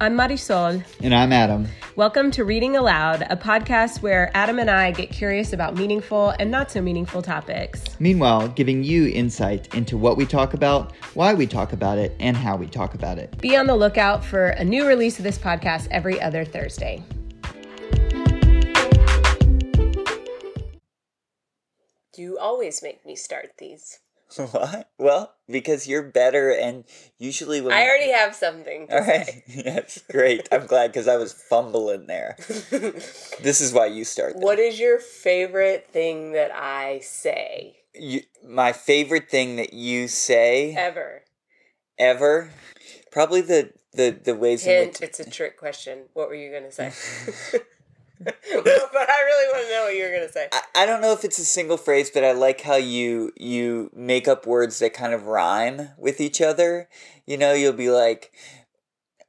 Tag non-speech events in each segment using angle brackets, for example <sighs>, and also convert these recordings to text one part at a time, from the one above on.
I'm Marisol. And I'm Adam. Welcome to Reading Aloud, a podcast where Adam and I get curious about meaningful and not so meaningful topics. Meanwhile, giving you insight into what we talk about, why we talk about it, and how we talk about it. Be on the lookout for a new release of this podcast every other Thursday. You always make me start these. <laughs> What? Well, because you're better, and usually when I already have something to All right. say. <laughs> yes, great. I'm glad because I was fumbling there. <laughs> This is why you start. What is your favorite thing that I say You, my favorite thing that you say ever? ever, probably the the the ways in Hint, which it's a trick question. What were you going to say? <laughs> but I really want to know what you were going to say. I, I don't know if it's a single phrase, but I like how you you make up words that kind of rhyme with each other. You know, you'll be like,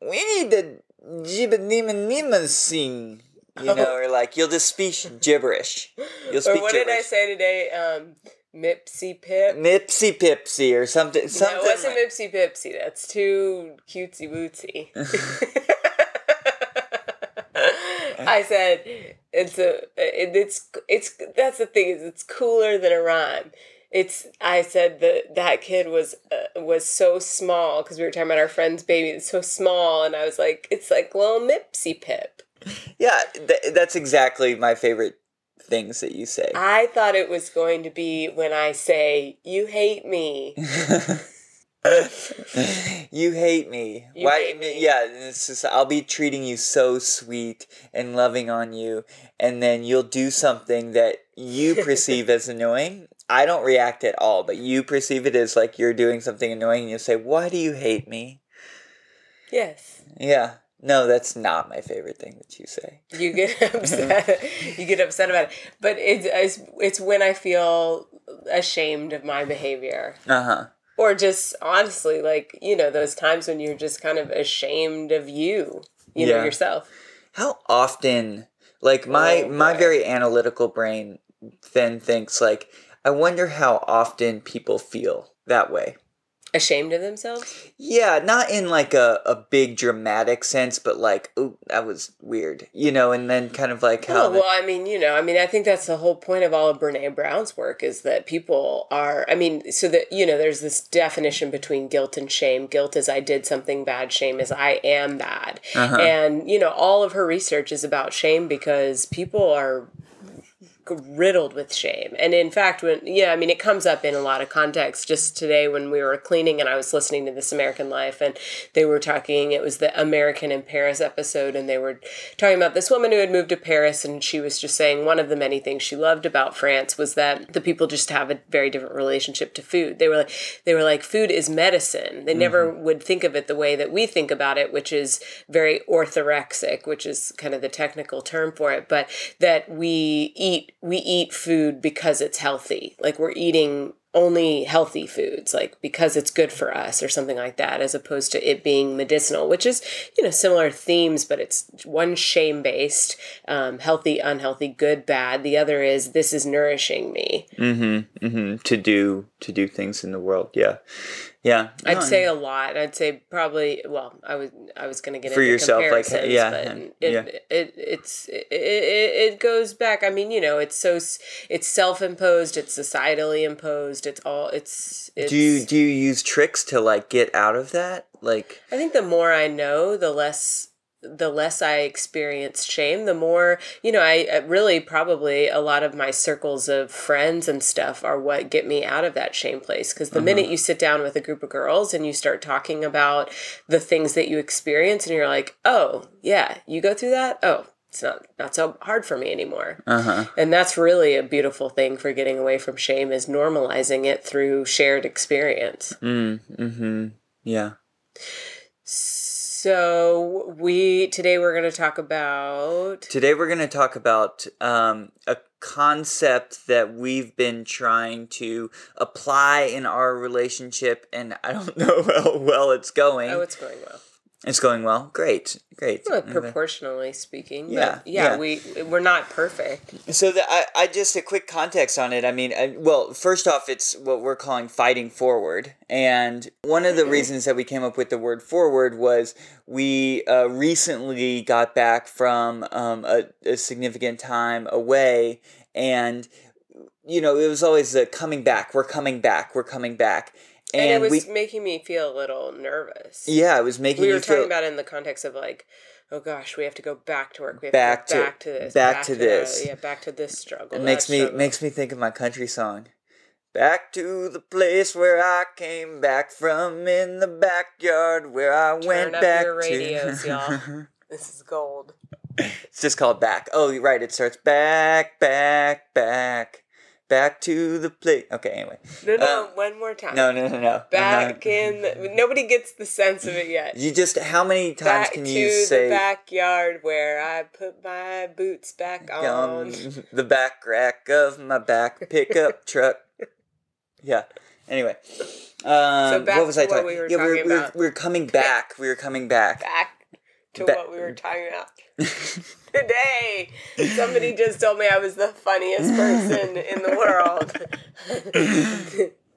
"We need to jibba nima sing," you know, or like you'll just speak gibberish. You'll Or speak what did I say today? Um, Mipsy Pip. Mipsy pipsy or something. No, something it wasn't like- Mipsy Pipsy. That's too cutesy wootsy. <laughs> <laughs> <laughs> I said it's a it, it's it's that's the thing is it's cooler than a rhyme. It's I said that that kid was uh, was so small because we were talking about our friend's baby. It's so small, and I was like, it's like little Mipsy Pip. yeah, th- that's exactly my favorite things that you say. I thought it was going to be when I say you hate me. <laughs> you hate me. You Why? hate me. Yeah, it's just I'll be treating you so sweet and loving on you, and then you'll do something that you perceive <laughs> as annoying. I don't react at all, but you perceive it as like you're doing something annoying, and you say, "Why do you hate me?" Yes. Yeah. No, that's not my favorite thing that you say. you get <laughs> upset you get upset about it but it's, it's it's when i feel ashamed of my behavior Uh huh. Or just honestly like you know those times when you're just kind of ashamed of you you know yourself. How often, like my Oh, my very analytical brain, then thinks like, I wonder how often people feel that way. Ashamed of themselves Yeah, not in like a, a big dramatic sense, but like, oh, that was weird, you know, and then kind of like how. oh well i mean you know i mean i think that's the whole point of all of brene brown's work is that people are i mean so that you know there's this definition between guilt and shame guilt is i did something bad shame is i am bad Uh-huh. and you know all of her research is about shame because people are riddled with shame. And in fact when yeah i mean it comes up in a lot of contexts just today when we were cleaning and i was listening to this american life and they were talking it was the american in paris episode and they were talking about this woman who had moved to paris and she was just saying one of the many things she loved about france was that the people just have a very different relationship to food. They were like they were like food is medicine. They never mm-hmm. would think of it the way that we think about it which is very orthorexic which is kind of the technical term for it but that we eat we eat food because it's healthy. Like we're eating only healthy foods like because it's good for us or something like that as opposed to it being medicinal which is you know similar themes but it's one shame based um, healthy unhealthy good bad. The other is this is nourishing me. Mm-hmm, mm-hmm, to do to do things in the world. Yeah, yeah. I'd No, say a lot. I'd say probably. Well, I was I was going to get For into yourself, like, yeah, but it, yeah. it it's it, it, it goes back. I mean, you know, it's so it's self imposed, it's societally imposed. It's all it's. it's do you do you use tricks to like get out of that? Like, I think the more I know, the less the less I experience shame, the more, you know, I, I really probably a lot of my circles of friends and stuff are what get me out of that shame place. Because the minute you sit down with a group of girls and you start talking about the things that you experience and you're like, oh, yeah, you go through that? Oh, it's not not so hard for me anymore. uh huh. And that's really a beautiful thing for getting away from shame is normalizing it through shared experience. Mm, mm-hmm. Yeah. So we today we're going to talk about Today we're going to talk about um, a concept that we've been trying to apply in our relationship, and I don't <laughs> know how well it's going. oh it's going well. It's going well. Great, great. Well, proportionally speaking. but Yeah, yeah, yeah. we we're not perfect. So the, I, I just a quick context on it. I mean, I, well, first off, it's what we're calling fighting forward, and one of the reasons that we came up with the word forward was we uh, recently got back from um, a, a significant time away, and you know it was always the coming back. We're coming back. We're coming back, And, and, it was we making me feel a little nervous. yeah, it was making we you were talking about it in the context of like, oh gosh, we have to go back to work. We have Back to go to- back to this. back to that, this. yeah, back to this struggle. It makes me struggle. makes me think of my country song. Back to the place where I came back from in the backyard where I went up back your radios, to. y'all. <laughs> This is gold. it's just called back. Oh, you're right. It starts back, back, back, back to the place. Okay, anyway. No, no, Um, one more time. No, no, no, no. Back in. The, nobody gets the sense of it yet. You just how many times Back can to you the backyard where I put my boots back on on. <laughs> the back rack of my back pickup <laughs> truck? Yeah. Anyway. Um, back what was to I what talking? we were yeah, we were, we were, we were coming back. We were coming back. Back to Ba- what we were talking about <laughs> today. Somebody just told me I was the funniest person in the world. <laughs>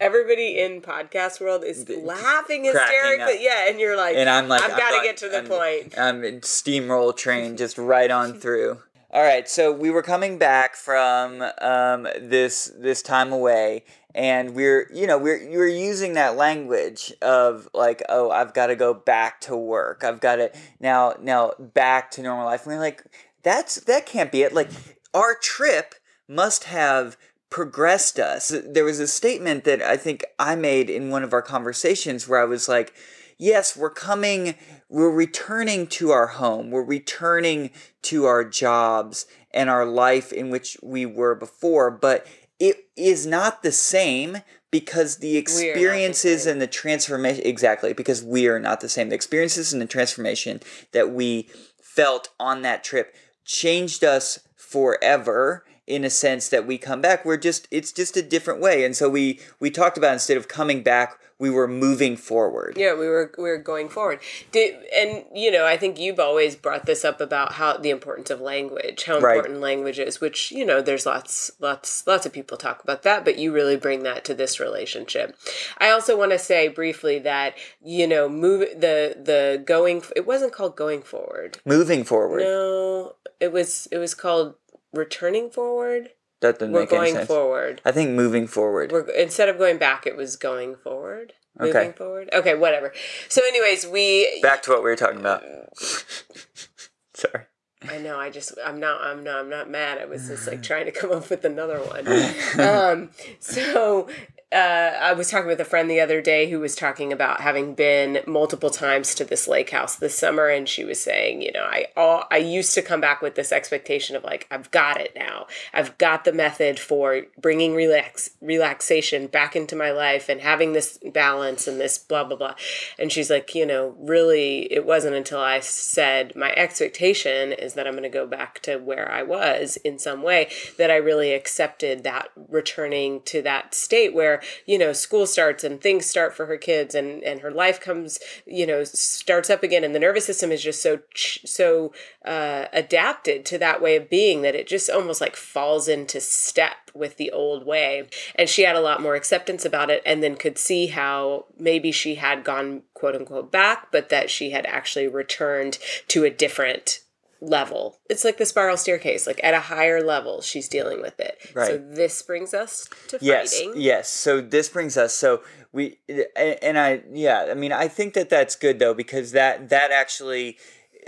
Everybody in podcast world is laughing hysterically. up. Yeah, and you're like, and I'm like, I've got to get to the I'm, point. I'm steamroll train, just right on through. All right, so we were coming back from um, this this time away, and we're you know we're you're using that language of like oh I've got to go back to work I've got to now now back to normal life. And we're like that's that can't be it. Like our trip must have progressed us. There was a statement that I think I made in one of our conversations where I was like, yes, we're coming, we're returning to our home, we're returning to our jobs and our life in which we were before, but it is not the same because the experiences same. and the transformation exactly because we are not the same. The experiences and the transformation that we felt on that trip changed us forever in a sense that we come back. We're just it's just a different way. And so we we talked about instead of coming back we were moving forward Yeah, we were we were going forward. Did and you know, I think you've always brought this up about how the importance of language, how Right. important language is, which, you know, there's lots lots lots of people talk about that, but you really bring that to this relationship. I also want to say briefly that, you know, move the the going it wasn't called going forward. moving forward No, it was it was called returning forward. That doesn't We're make any going sense forward. i think moving forward We're instead of going back, it was going forward. Okay. Moving forward. Okay, whatever. So, anyways, we. back to what we were talking about <laughs> sorry I know. I just. I'm not. I'm not. I'm not mad. I was just like <sighs> trying to come up with another one. <laughs> um. So. Uh, I was talking with a friend the other day who was talking about having been multiple times to this lake house this summer, and she was saying, you know, I all I used to come back with this expectation of like, I've got it now. I've got the method for bringing relax relaxation back into my life and having this balance and this blah blah blah. And she's like, you know, really, it wasn't until I said my expectation is that I'm going to go back to where I was in some way that I really accepted that returning to that state where you know school starts and things start for her kids and and her life comes you know starts up again and the nervous system is just so so uh, adapted to that way of being that it just almost like falls into step with the old way. And she had a lot more acceptance about it and then could see how maybe she had gone quote unquote back but that she had actually returned to a different level. It's like the spiral staircase like at a higher level she's dealing with it. Right. so this brings us to yes fighting. yes. So this brings us so we and and i yeah i mean i think that that's good though because that that actually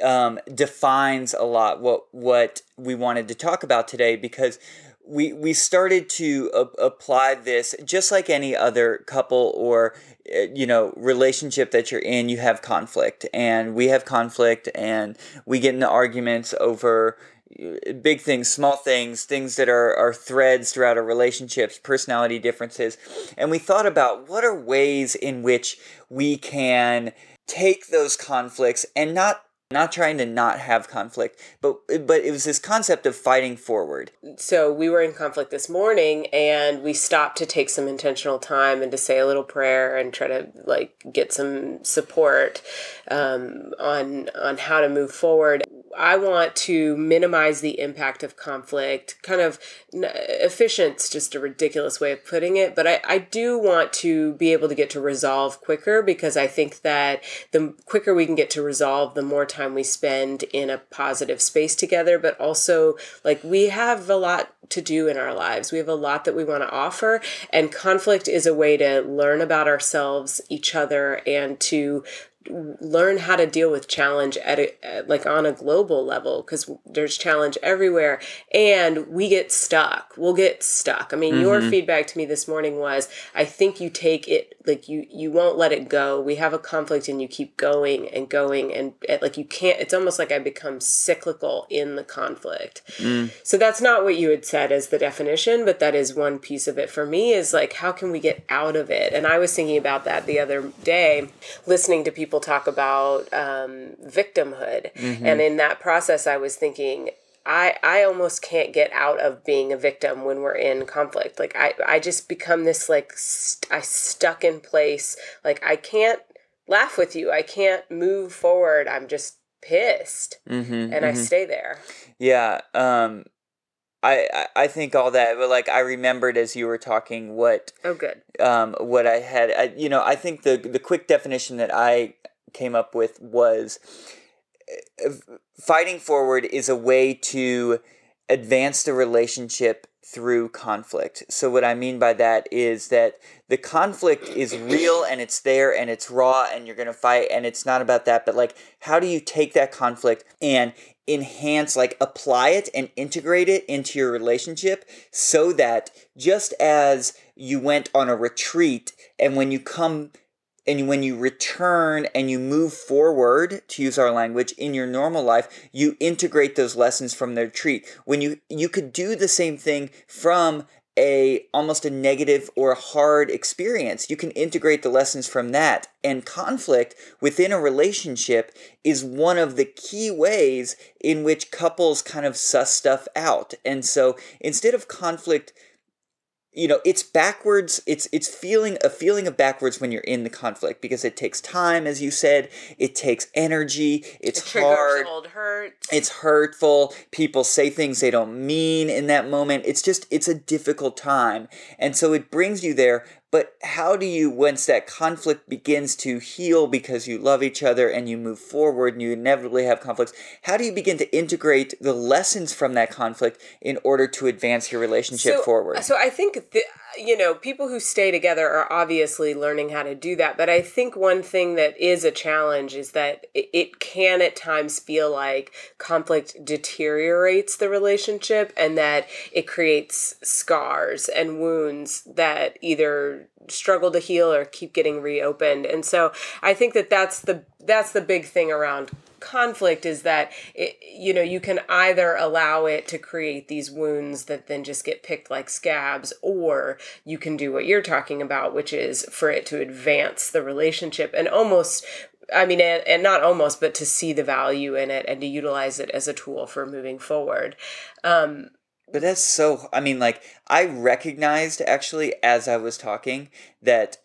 um, defines a lot what what we wanted to talk about today because we we started to a- apply this just like any other couple or uh, you know relationship that you're in you have conflict. And we have conflict and we get into arguments over uh, big things small things things that are, are threads throughout our relationships personality differences. And we thought about what are ways in which we can take those conflicts and not not trying to not have conflict, but but it was this concept of fighting forward. So we were in conflict this morning and we stopped to take some intentional time and to say a little prayer and try to like get some support um, on on how to move forward. I want to minimize the impact of conflict. Kind of efficient's just a ridiculous way of putting it, but I, I do want to be able to get to resolve quicker because I think that the quicker we can get to resolve, the more time we spend in a positive space together. But also, like, we have a lot to do in our lives. We have a lot that we want to offer, and conflict is a way to learn about ourselves, each other, and to learn how to deal with challenge at, a, at like on a global level because there's challenge everywhere and we get stuck. We'll get stuck. I mean mm-hmm. your feedback to me this morning was i think you take it like you you won't let it go. We have a conflict and you keep going and going and, and like you can't it's almost like i become cyclical in the conflict. Mm. so that's not what you had said as the definition but that is one piece of it. For me is like how can we get out of it? And i was thinking about that the other day listening to people people talk about um, victimhood. Mm-hmm. And in that process, I was thinking, I, I almost can't get out of being a victim when we're in conflict. Like I, I just become this like st- I stuck in place. Like I can't laugh with you. I can't move forward. I'm just pissed, mm-hmm, and mm-hmm. I stay there. Yeah. Um. I, I think all that, but like I remembered as you were talking what oh good um what I had I, you know I think the the quick definition that I came up with was uh, fighting forward is a way to advance the relationship through conflict. So, what I mean by that is that the conflict is real and it's there and it's raw and you're going to fight, and it's not about that, but like, how do you take that conflict and enhance, like, apply it and integrate it into your relationship so that just as you went on a retreat and when you come and when you return and you move forward to use our language in your normal life you integrate those lessons from the retreat. When you you could do the same thing from a almost a negative or a hard experience. You can integrate the lessons from that. And conflict within a relationship is one of the key ways in which couples kind of suss stuff out. And so instead of conflict you know it's backwards it's it's feeling a feeling of backwards when you're in the conflict because it takes time as you said. It takes energy. It's it hard. old hurts. it's hurtful. People say things they don't mean in that moment. It's just it's a difficult time. And so it brings you there but how do you, once that conflict begins to heal because you love each other and you move forward and you inevitably have conflicts, how do you begin to integrate the lessons from that conflict in order to advance your relationship so, forward? So I think the, you know, people who stay together are obviously learning how to do that. But I think one thing that is a challenge is that it can at times feel like conflict deteriorates the relationship and that it creates scars and wounds that either struggle to heal or keep getting reopened. And so I think that that's the that's the big thing around conflict is that it, you know you can either allow it to create these wounds that then just get picked like scabs or you can do what you're talking about which is for it to advance the relationship and almost I mean, and, and not almost, but to see the value in it and to utilize it as a tool for moving forward. Um, but that's so, I mean, like, I recognized actually as I was talking that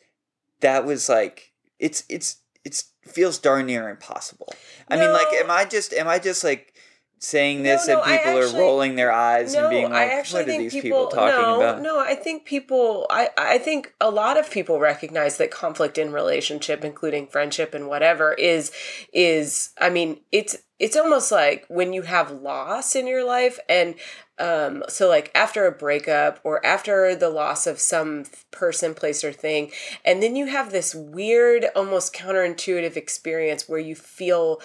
that was like, it's, it's, it's feels darn near impossible. I mean, like, am I just am I just like saying this no, no, and people actually, are rolling their eyes no, and being like, "What are these people, people talking no, about?" No, I think people. I I think a lot of people recognize that conflict in relationship, including friendship and whatever, is is. I mean, it's it's almost like when you have loss in your life and um, so like after a breakup or after the loss of some person, place, or thing, and then you have this weird, almost counterintuitive experience where you feel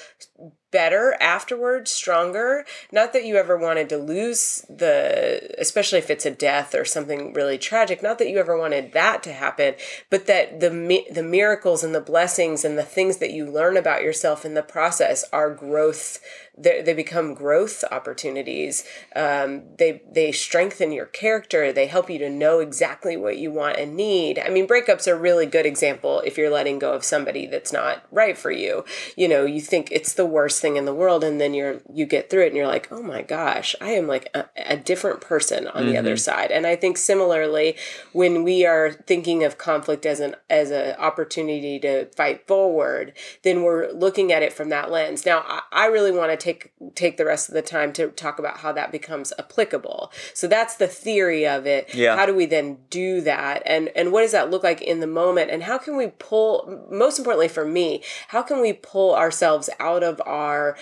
better afterwards, stronger. Not that you ever wanted to lose the, especially if it's a death or something really tragic. Not that you ever wanted that to happen, but that the the miracles and the blessings and the things that you learn about yourself in the process are growth they become growth opportunities. Um, they they strengthen your character. They help you to know exactly what you want and need. I mean, breakups are a really good example if you're letting go of somebody that's not right for you. You know, you think it's the worst thing in the world, and then you're you get through it, and you're like, oh my gosh, I am like a, a different person on the other side. And I think similarly, when we are thinking of conflict as an as an opportunity to fight forward, then we're looking at it from that lens. Now, I, I really want to take take the rest of the time to talk about how that becomes applicable. So that's the theory of it. Yeah. How do we then do that? And and what does that look like in the moment? And how can we pull most importantly for me, how can we pull ourselves out of our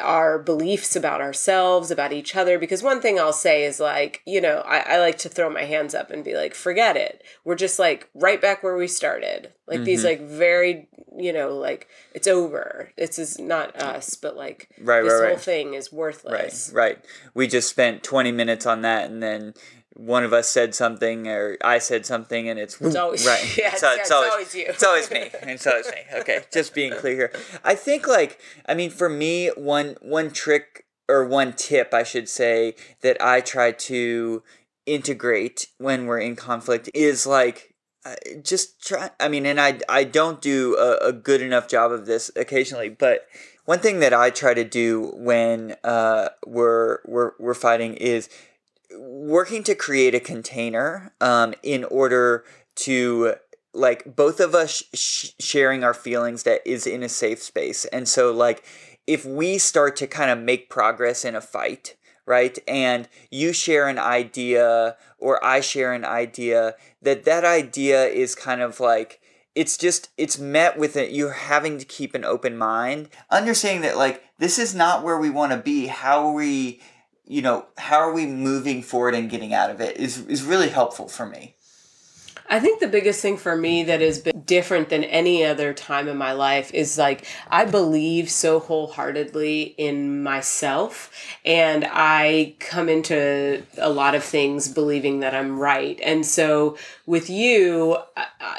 our beliefs about ourselves, about each other. Because one thing I'll say is like, you know, I, I like to throw my hands up and be like, forget it. We're just like right back where we started. Like these Mm-hmm. like very, you know, like it's over. This is not us, but like Right, this right, whole right. thing is worthless. Right, worthless. right. We just spent 20 minutes on that and then one of us said something or I said something and it's, It's always right. <laughs> Yeah, it's, yeah, it's always, you. It's always me. It's always me. Okay, just being clear here. I think like I mean for me one one trick or one tip I should say that I try to integrate when we're in conflict is like uh, just try I mean and I I don't do a, a good enough job of this occasionally but one thing that I try to do when uh, we're we're we're fighting is working to create a container um, in order to like both of us sh- sharing our feelings that is in a safe space. And so like if we start to kind of make progress in a fight right and you share an idea or i share an idea that that idea is kind of like it's just it's met with it you're having to keep an open mind. Understanding that like this is not where we want to be how we you know how are we moving forward and getting out of it is is really helpful for me I think the biggest thing for me that has been different than any other time in my life is like I believe so wholeheartedly in myself and I come into a lot of things believing that I'm right. And so with you,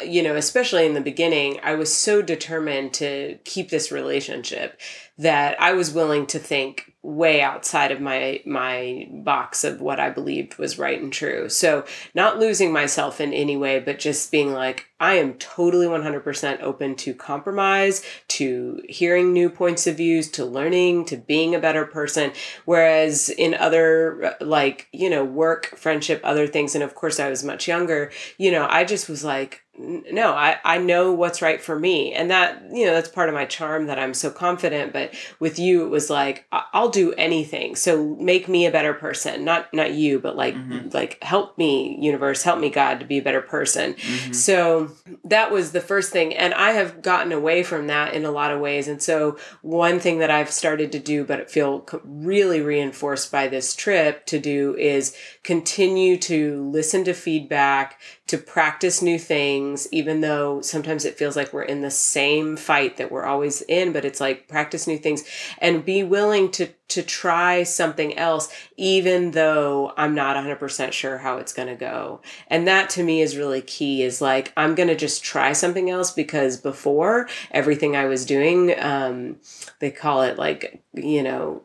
you know, especially in the beginning, I was so determined to keep this relationship that I was willing to think way outside of my my box of what I believed was right and true. So not losing myself in any way, but just being like, I am totally 100% open to compromise, to hearing new points of views, to learning, to being a better person. Whereas in other, like, you know, work, friendship, other things, and of course I was much younger, you know, I just was like, no, I, I know what's right for me. And that, you know, that's part of my charm that I'm so confident. But with you, it was like, I'll do anything. So make me a better person. Not, not you, but like, mm-hmm. like help me, universe, help me, God, to be a better person. Mm-hmm. So that was the first thing. And I have gotten away from that in a lot of ways. And so one thing that I've started to do, but feel really reinforced by this trip to do is continue to listen to feedback, to practice new things, even though sometimes it feels like we're in the same fight that we're always in, but it's like practice new things and be willing to to try something else, even though I'm not 100% sure how it's going to go. And that to me is really key is like, I'm going to just try something else because before everything I was doing, um, they call it like, you know,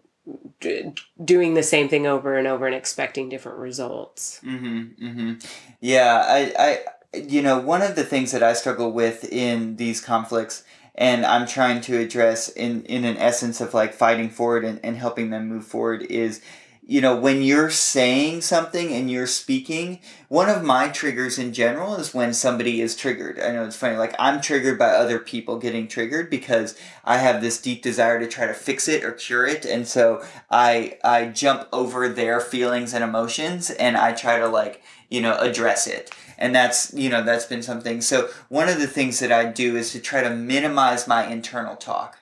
d- doing the same thing over and over and expecting different results. Mm-hmm. Mm-hmm. Yeah, I, I, you know, one of the things that I struggle with in these conflicts, and I'm trying to address in in an essence of like fighting forward and, and helping them move forward is, you know, when you're saying something and you're speaking, one of my triggers in general is when somebody is triggered. I know it's funny, like I'm triggered by other people getting triggered because I have this deep desire to try to fix it or cure it, and so I I jump over their feelings and emotions and I try to like you know address it. And that's you know that's been something. So one of the things that i do is to try to minimize my internal talk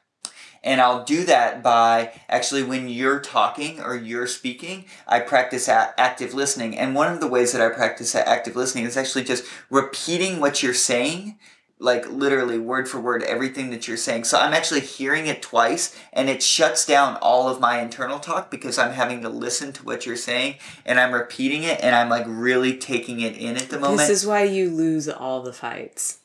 and i'll do that by actually when you're talking or you're speaking i practice active listening and one of the ways that i practice active listening is actually just repeating what you're saying like literally word for word everything that you're saying. So I'm actually hearing it twice and it shuts down all of my internal talk because I'm having to listen to what you're saying and I'm repeating it and I'm like really taking it in at the moment. This is why you lose all the fights.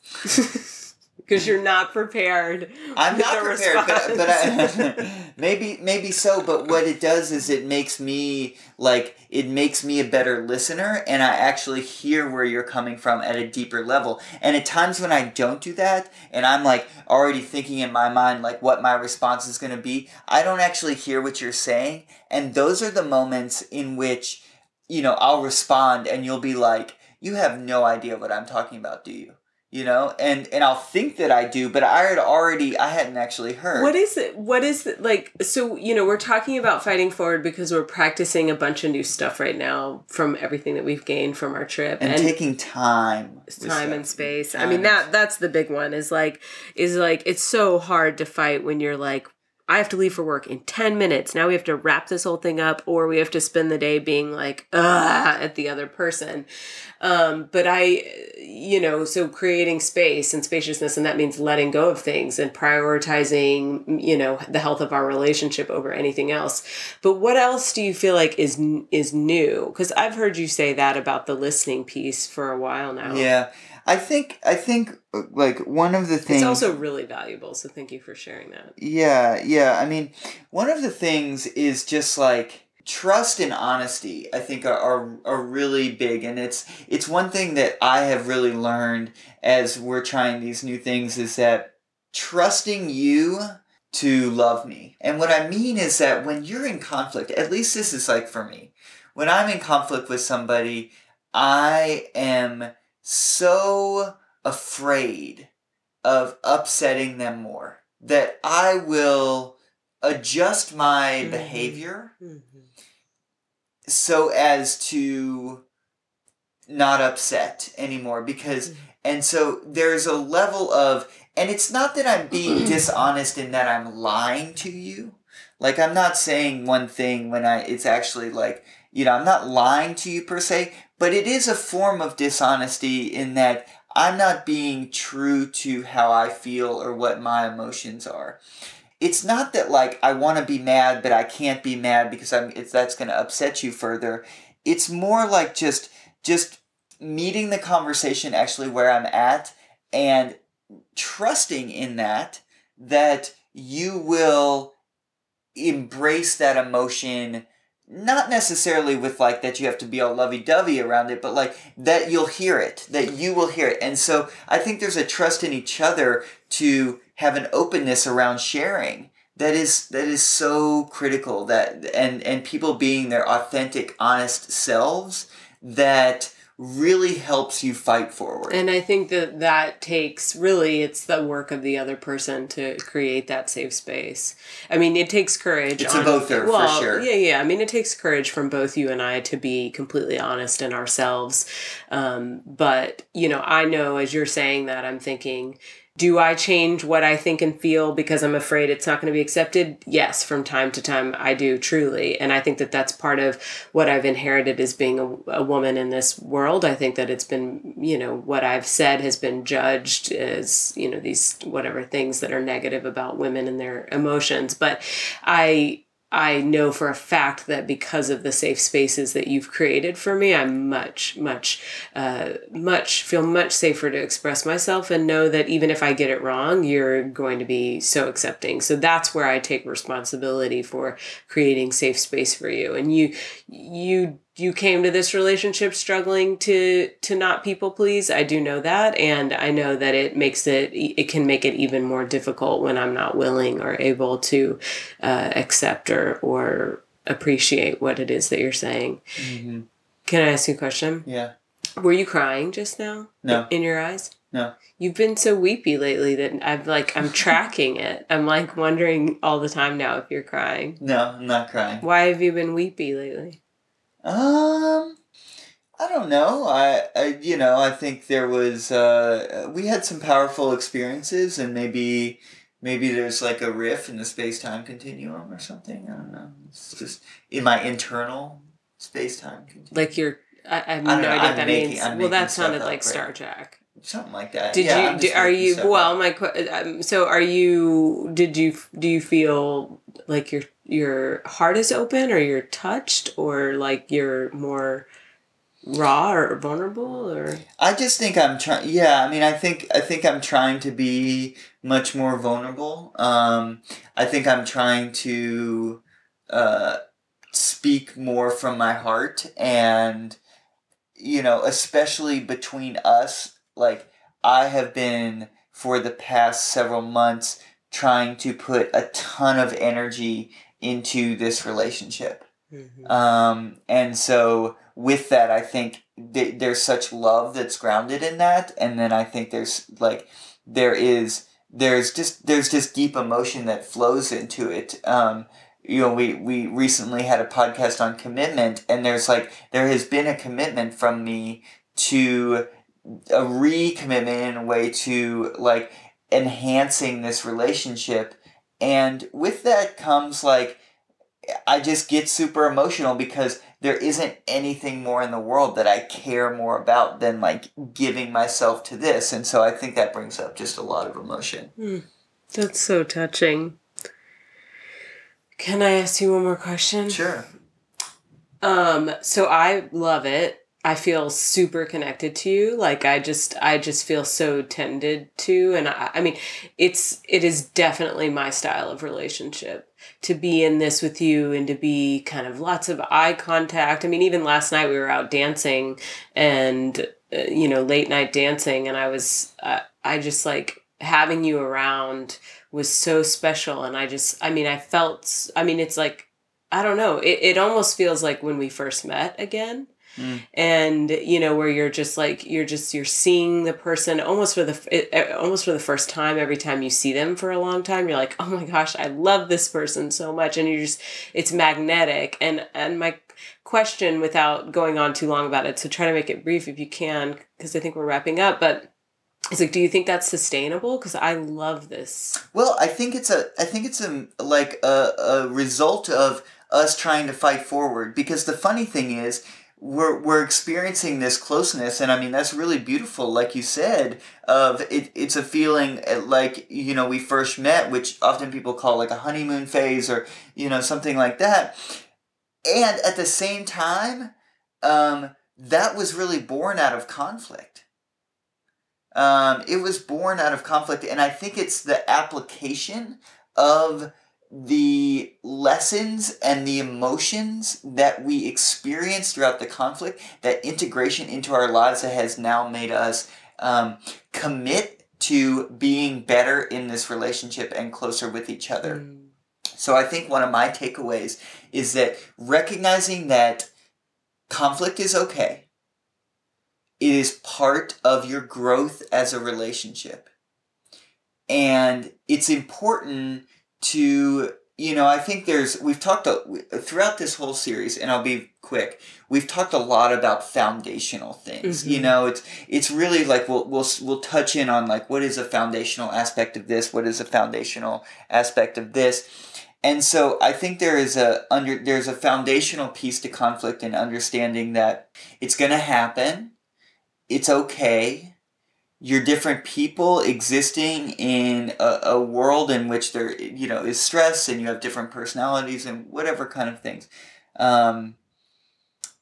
<laughs> because you're not prepared. I'm not prepared, but, but. I, <laughs> maybe maybe so. But what it does is it makes me like it makes me a better listener, and I actually hear where you're coming from at a deeper level. And at times when I don't do that, and I'm like already thinking in my mind like what my response is going to be, I don't actually hear what you're saying, and those are the moments in which you know I'll respond, and you'll be like, "You have no idea what I'm talking about, do you?" You know, and and I'll think that I do, but I had already I hadn't actually heard. What is it? What is it like? So you know, we're talking about fighting forward because we're practicing a bunch of new stuff right now from everything that we've gained from our trip and, taking time time and space. I mean that that's the big one. Is like is like it's so hard to fight when you're like I have to leave for work in 10 minutes. Now we have to wrap this whole thing up or we have to spend the day being like ah at the other person. Um but I you know, so creating space and spaciousness and that means letting go of things and prioritizing, you know, the health of our relationship over anything else. But what else do you feel like is is new? Cuz I've heard you say that about the listening piece for a while now. Yeah, I think I think uh, like one of the things. It's also really valuable, so thank you for sharing that. Yeah, yeah. I mean, one of the things is just like trust and honesty. I think are, are are really big, and it's it's one thing that I have really learned as we're trying these new things is that trusting you to love me. And what I mean is that when you're in conflict, at least this is like for me, when I'm in conflict with somebody, I am so afraid of upsetting them more that I will adjust my Mhm. behavior so as to not upset anymore because and so there's a level of and it's not that I'm being <clears throat> dishonest in that I'm lying to you. Like I'm not saying one thing when I it's actually like you know I'm not lying to you per se but it is a form of dishonesty in that I'm not being true to how I feel or what my emotions are it's not that like I want to be mad but I can't be mad because I'm it's that's going to upset you further. It's more like just just meeting the conversation actually where I'm at and trusting in that that you will embrace that emotion not necessarily with like that you have to be all lovey-dovey around it but like that you'll hear it that you will hear it. And so i think there's a trust in each other to have an openness around sharing that is that is so critical that and and people being their authentic honest selves that really helps you fight forward And I think that that takes really it's the work of the other person to create that safe space. I mean, it takes courage. It's a both there, for well, sure. Yeah, yeah. I mean, it takes courage from both you and I to be completely honest in ourselves. Um, but you know, I know as you're saying that, I'm thinking. Do I change what I think and feel because I'm afraid it's not going to be accepted? Yes, from time to time I do truly. And I think that that's part of what I've inherited as being a, a woman in this world. I think that it's been, you know, what I've said has been judged as, you know, these whatever things that are negative about women and their emotions. But I I know for a fact that because of the safe spaces that you've created for me, I'm much, much, uh, much feel much safer to express myself and know that even if I get it wrong, you're going to be so accepting. So that's where I take responsibility for creating safe space for you. And you, you, you came to this relationship struggling to to not people please. I do know that, and I know that it makes it it can make it even more difficult when I'm not willing or able to uh, accept or or appreciate what it is that you're saying. hmm Can I ask you a question? yeah Were you crying just now? No. In your eyes? No. You've been so weepy lately that I've like I'm <laughs> tracking it. I'm like wondering all the time now if you're crying. no i'm not crying Why have you been weepy lately? Um, I don't know. I, I you know, I think there was uh we had some powerful experiences and maybe maybe there's like a riff in the space-time continuum or something. I don't know. It's just in my internal space-time continuum. Like you're I, I have I no know, idea what that making- means. I'm well, that sounded like right? Star Trek. Something like that. Did Yeah, you? Do, are you? Well, up. my um, so are you? Did you? Do you feel like your your heart is open, or you're touched, or like you're more raw or vulnerable or I just think I'm trying. Yeah, I mean, I think I think I'm trying to be much more vulnerable. Um, I think I'm trying to uh, speak more from my heart, and you know, especially between us. Like I have been for the past several months trying to put a ton of energy into this relationship. Mm-hmm. Um, and so with that, I think th- there's such love that's grounded in that. And then I think there's like, there is, there's just, there's just deep emotion that flows into it. Um, you know, we, we recently had a podcast on commitment and there's like, there has been a commitment from me to a recommitment in a way to like enhancing this relationship. And with that comes like, I just get super emotional because there isn't anything more in the world that I care more about than like giving myself to this. And so I think that brings up just a lot of emotion. That's so touching. Can I ask you one more question? Sure. Um, so I love it. I feel super connected to you. Like I just I just feel so tended to and I, I mean it's it is definitely my style of relationship to be in this with you and to be kind of lots of eye contact. I mean even last night we were out dancing and uh, you know late night dancing and I was uh, I just like having you around was so special and I just I mean I felt I mean it's like I don't know it, it almost feels like when we first met again and you know where you're just like you're just you're seeing the person almost for the it, almost for the first time every time you see them for a long time you're like oh my gosh i love this person so much. And you're just it's magnetic. And and my question without going on too long about it so try to make it brief if you can because i think we're wrapping up but it's like do you think that's sustainable? Because i love this. Well, I think it's a I think it's a like a, a result of us trying to fight forward. Because the funny thing is we're we're experiencing this closeness and I mean that's really beautiful like you said of it it's a feeling uh, like you know we first met which often people call like a honeymoon phase or you know something like that. And at the same time um that was really born out of conflict. Um, it was born out of conflict, and I think it's the application of the lessons and the emotions that we experience throughout the conflict, that integration into our lives that has now made us um, commit to being better in this relationship and closer with each other. So I think one of my takeaways is that recognizing that conflict is okay. It is part of your growth as a relationship. And it's important to, you know, I think there's, we've talked a, throughout this whole series, and I'll be quick, we've talked a lot about foundational things. You Mhm. know, it's, it's really like we'll, we'll, we'll touch in on like what is a foundational aspect of this, what is a foundational aspect of this. And so I think there is a under there's a foundational piece to conflict and understanding that it's going to happen. It's okay. You're different people existing in a, a world in which there you know is stress and you have different personalities and whatever kind of things. Um,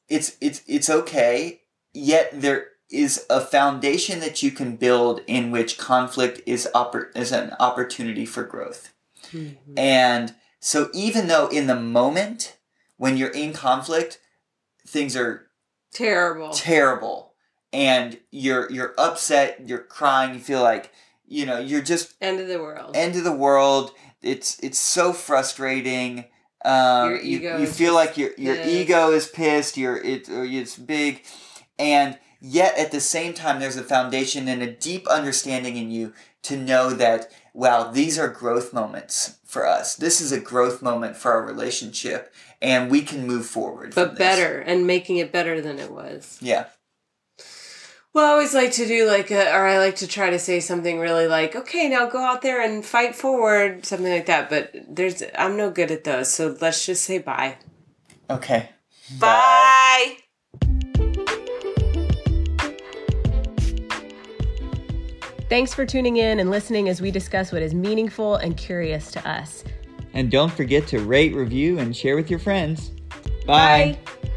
it's it's it's okay. Yet there is a foundation that you can build in which conflict is oppor- is an opportunity for growth. And so even though in the moment when you're in conflict, things are terrible terrible and you're you're upset, you're crying, you feel like, you know, you're just end of the world end of the world. It's it's so frustrating. Um, Your you, ego you is feel like your your pissed. ego is pissed. Your it it's big, and yet at the same time, there's a foundation and a deep understanding in you to know that wow, these are growth moments for us. This is a growth moment for our relationship, and we can move forward. but better and making it better than it was Yeah. Well, I always like to do like, a, or I like to try to say something really like, okay, now go out there and fight forward, something like that. But there's, I'm no good at those, so let's just say bye. Okay. Bye. Thanks for tuning in and listening as we discuss what is meaningful and curious to us. And don't forget to rate, review, and share with your friends. Bye. Bye.